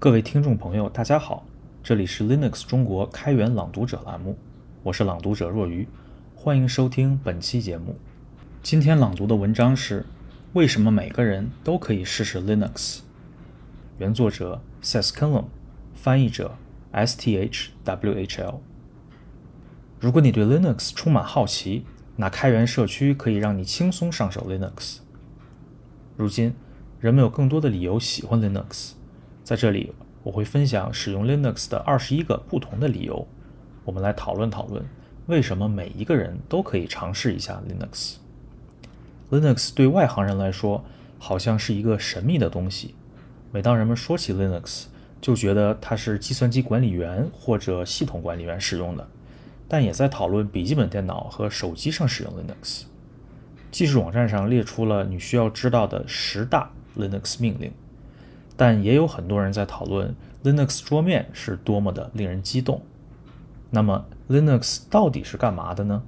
各位听众朋友，大家好，这里是 Linux 中国开源朗读者栏目，我是朗读者若愚，欢迎收听本期节目。今天朗读的文章是《为什么每个人都可以试试 Linux》，原作者 Seskelum，翻译者 S T H W H L。如果你对 Linux 充满好奇，那开源社区可以让你轻松上手 Linux。如今，人们有更多的理由喜欢 Linux。在这里，我会分享使用 Linux 的二十一个不同的理由。我们来讨论讨论，为什么每一个人都可以尝试一下 Linux。Linux 对外行人来说，好像是一个神秘的东西。每当人们说起 Linux，就觉得它是计算机管理员或者系统管理员使用的，但也在讨论笔记本电脑和手机上使用 Linux。技术网站上列出了你需要知道的十大 Linux 命令。但也有很多人在讨论 Linux 桌面是多么的令人激动。那么 Linux 到底是干嘛的呢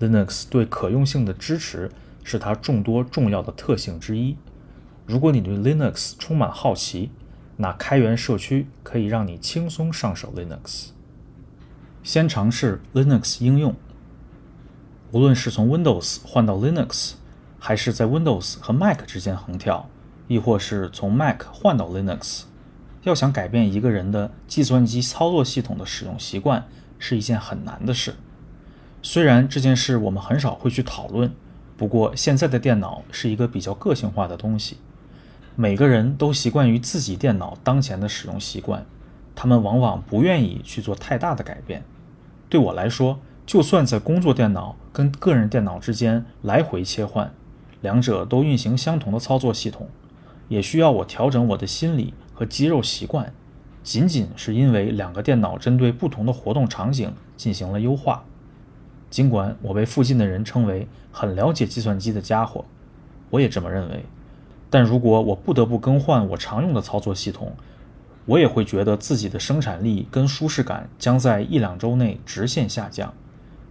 ？Linux 对可用性的支持是它众多重要的特性之一。如果你对 Linux 充满好奇，那开源社区可以让你轻松上手 Linux。先尝试 Linux 应用。无论是从 Windows 换到 Linux，还是在 Windows 和 Mac 之间横跳。亦或是从 Mac 换到 Linux，要想改变一个人的计算机操作系统的使用习惯，是一件很难的事。虽然这件事我们很少会去讨论，不过现在的电脑是一个比较个性化的东西，每个人都习惯于自己电脑当前的使用习惯，他们往往不愿意去做太大的改变。对我来说，就算在工作电脑跟个人电脑之间来回切换，两者都运行相同的操作系统。也需要我调整我的心理和肌肉习惯，仅仅是因为两个电脑针对不同的活动场景进行了优化。尽管我被附近的人称为很了解计算机的家伙，我也这么认为。但如果我不得不更换我常用的操作系统，我也会觉得自己的生产力跟舒适感将在一两周内直线下降。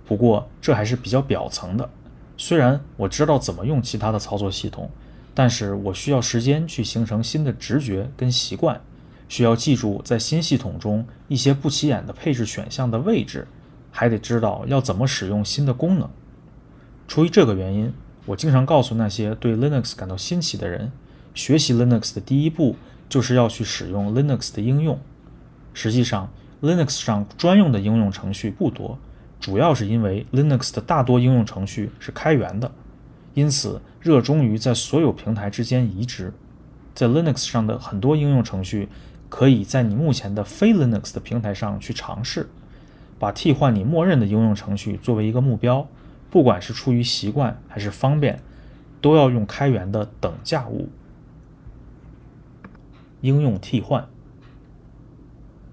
不过这还是比较表层的，虽然我知道怎么用其他的操作系统。但是我需要时间去形成新的直觉跟习惯，需要记住在新系统中一些不起眼的配置选项的位置，还得知道要怎么使用新的功能。出于这个原因，我经常告诉那些对 Linux 感到新奇的人，学习 Linux 的第一步就是要去使用 Linux 的应用。实际上，Linux 上专用的应用程序不多，主要是因为 Linux 的大多应用程序是开源的。因此，热衷于在所有平台之间移植。在 Linux 上的很多应用程序，可以在你目前的非 Linux 的平台上去尝试，把替换你默认的应用程序作为一个目标。不管是出于习惯还是方便，都要用开源的等价物。应用替换。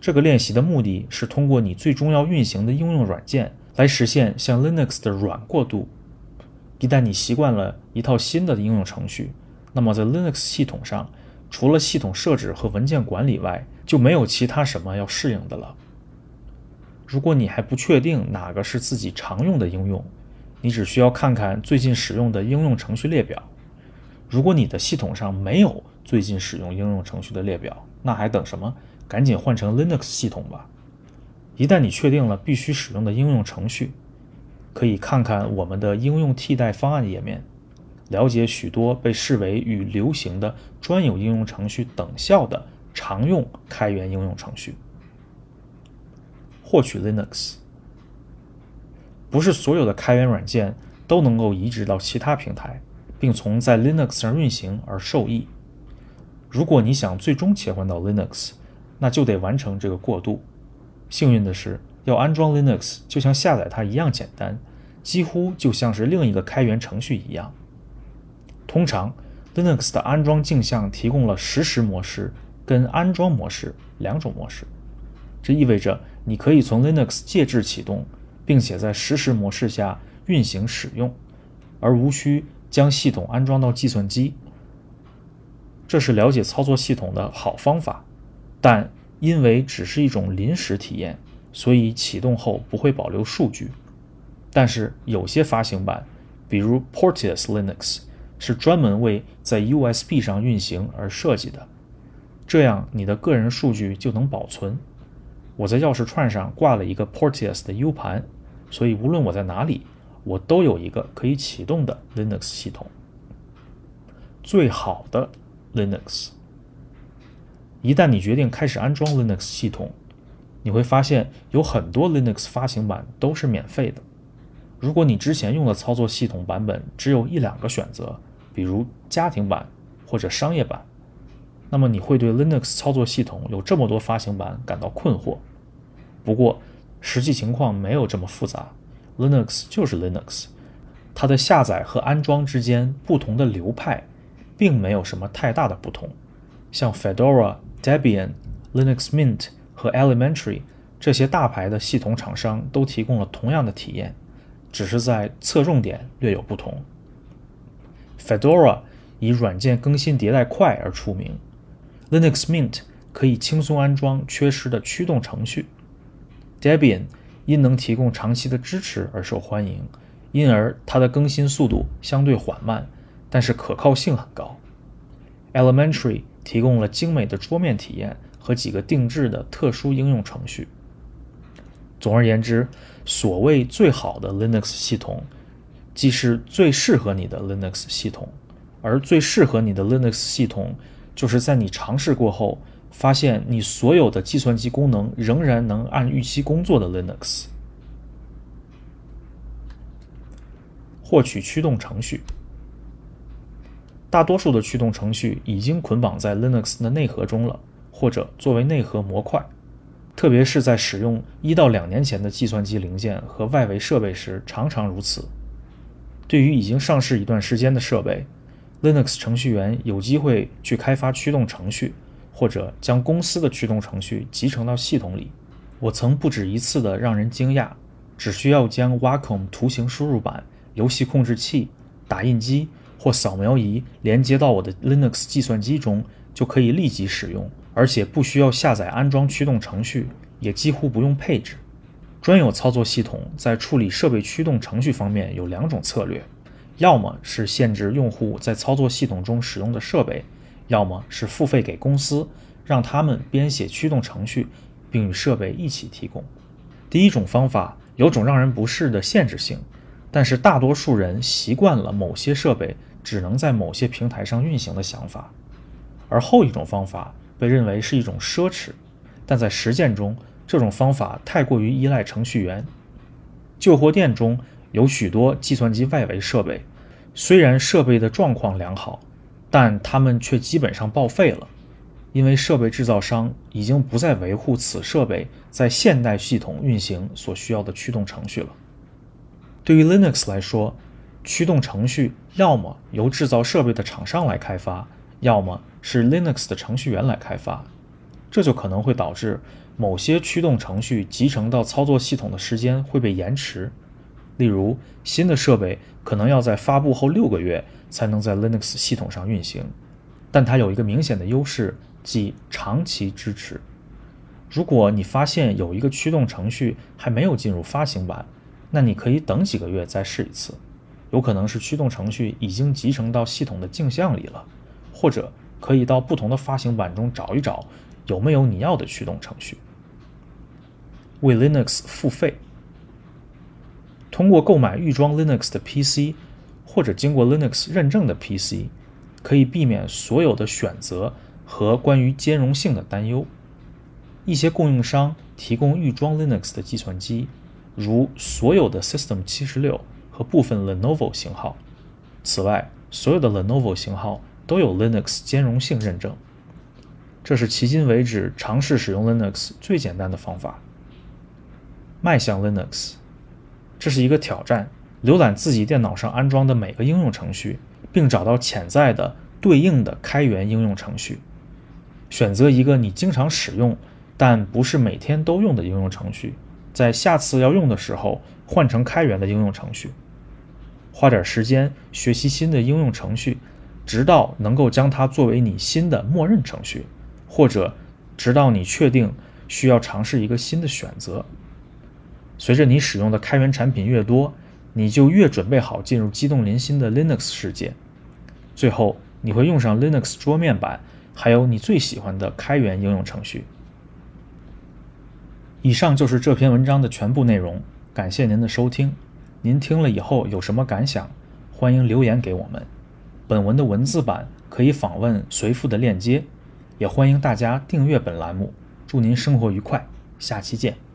这个练习的目的是通过你最终要运行的应用软件，来实现向 Linux 的软过渡。一旦你习惯了一套新的应用程序，那么在 Linux 系统上，除了系统设置和文件管理外，就没有其他什么要适应的了。如果你还不确定哪个是自己常用的应用，你只需要看看最近使用的应用程序列表。如果你的系统上没有最近使用应用程序的列表，那还等什么？赶紧换成 Linux 系统吧。一旦你确定了必须使用的应用程序，可以看看我们的应用替代方案页面，了解许多被视为与流行的专有应用程序等效的常用开源应用程序。获取 Linux，不是所有的开源软件都能够移植到其他平台，并从在 Linux 上运行而受益。如果你想最终切换到 Linux，那就得完成这个过渡。幸运的是。要安装 Linux 就像下载它一样简单，几乎就像是另一个开源程序一样。通常，Linux 的安装镜像提供了实时模式跟安装模式两种模式。这意味着你可以从 Linux 介质启动，并且在实时模式下运行使用，而无需将系统安装到计算机。这是了解操作系统的好方法，但因为只是一种临时体验。所以启动后不会保留数据，但是有些发行版，比如 Porteus Linux，是专门为在 USB 上运行而设计的。这样你的个人数据就能保存。我在钥匙串上挂了一个 Porteus 的 U 盘，所以无论我在哪里，我都有一个可以启动的 Linux 系统。最好的 Linux。一旦你决定开始安装 Linux 系统，你会发现有很多 Linux 发行版都是免费的。如果你之前用的操作系统版本只有一两个选择，比如家庭版或者商业版，那么你会对 Linux 操作系统有这么多发行版感到困惑。不过，实际情况没有这么复杂，Linux 就是 Linux，它的下载和安装之间不同的流派，并没有什么太大的不同。像 Fedora。Debian、Linux Mint 和 Elementary 这些大牌的系统厂商都提供了同样的体验，只是在侧重点略有不同。Fedora 以软件更新迭代快而出名，Linux Mint 可以轻松安装缺失的驱动程序，Debian 因能提供长期的支持而受欢迎，因而它的更新速度相对缓慢，但是可靠性很高。Elementary 提供了精美的桌面体验和几个定制的特殊应用程序。总而言之，所谓最好的 Linux 系统，既是最适合你的 Linux 系统，而最适合你的 Linux 系统，就是在你尝试过后，发现你所有的计算机功能仍然能按预期工作的 Linux。获取驱动程序。大多数的驱动程序已经捆绑在 Linux 的内核中了，或者作为内核模块。特别是在使用一到两年前的计算机零件和外围设备时，常常如此。对于已经上市一段时间的设备，Linux 程序员有机会去开发驱动程序，或者将公司的驱动程序集成到系统里。我曾不止一次的让人惊讶，只需要将 Wacom 图形输入板、游戏控制器、打印机。或扫描仪连接到我的 Linux 计算机中，就可以立即使用，而且不需要下载安装驱动程序，也几乎不用配置。专有操作系统在处理设备驱动程序方面有两种策略：要么是限制用户在操作系统中使用的设备，要么是付费给公司，让他们编写驱动程序，并与设备一起提供。第一种方法有种让人不适的限制性，但是大多数人习惯了某些设备。只能在某些平台上运行的想法，而后一种方法被认为是一种奢侈，但在实践中，这种方法太过于依赖程序员。旧货店中有许多计算机外围设备，虽然设备的状况良好，但它们却基本上报废了，因为设备制造商已经不再维护此设备在现代系统运行所需要的驱动程序了。对于 Linux 来说，驱动程序要么由制造设备的厂商来开发，要么是 Linux 的程序员来开发，这就可能会导致某些驱动程序集成到操作系统的时间会被延迟。例如，新的设备可能要在发布后六个月才能在 Linux 系统上运行，但它有一个明显的优势，即长期支持。如果你发现有一个驱动程序还没有进入发行版，那你可以等几个月再试一次。有可能是驱动程序已经集成到系统的镜像里了，或者可以到不同的发行版中找一找有没有你要的驱动程序。为 Linux 付费，通过购买预装 Linux 的 PC 或者经过 Linux 认证的 PC，可以避免所有的选择和关于兼容性的担忧。一些供应商提供预装 Linux 的计算机，如所有的 System 七十六。和部分 Lenovo 型号。此外，所有的 Lenovo 型号都有 Linux 兼容性认证。这是迄今为止尝试使用 Linux 最简单的方法。迈向 Linux，这是一个挑战。浏览自己电脑上安装的每个应用程序，并找到潜在的对应的开源应用程序。选择一个你经常使用但不是每天都用的应用程序，在下次要用的时候换成开源的应用程序。花点时间学习新的应用程序，直到能够将它作为你新的默认程序，或者直到你确定需要尝试一个新的选择。随着你使用的开源产品越多，你就越准备好进入激动人心的 Linux 世界。最后，你会用上 Linux 桌面版，还有你最喜欢的开源应用程序。以上就是这篇文章的全部内容，感谢您的收听。您听了以后有什么感想？欢迎留言给我们。本文的文字版可以访问随附的链接，也欢迎大家订阅本栏目。祝您生活愉快，下期见。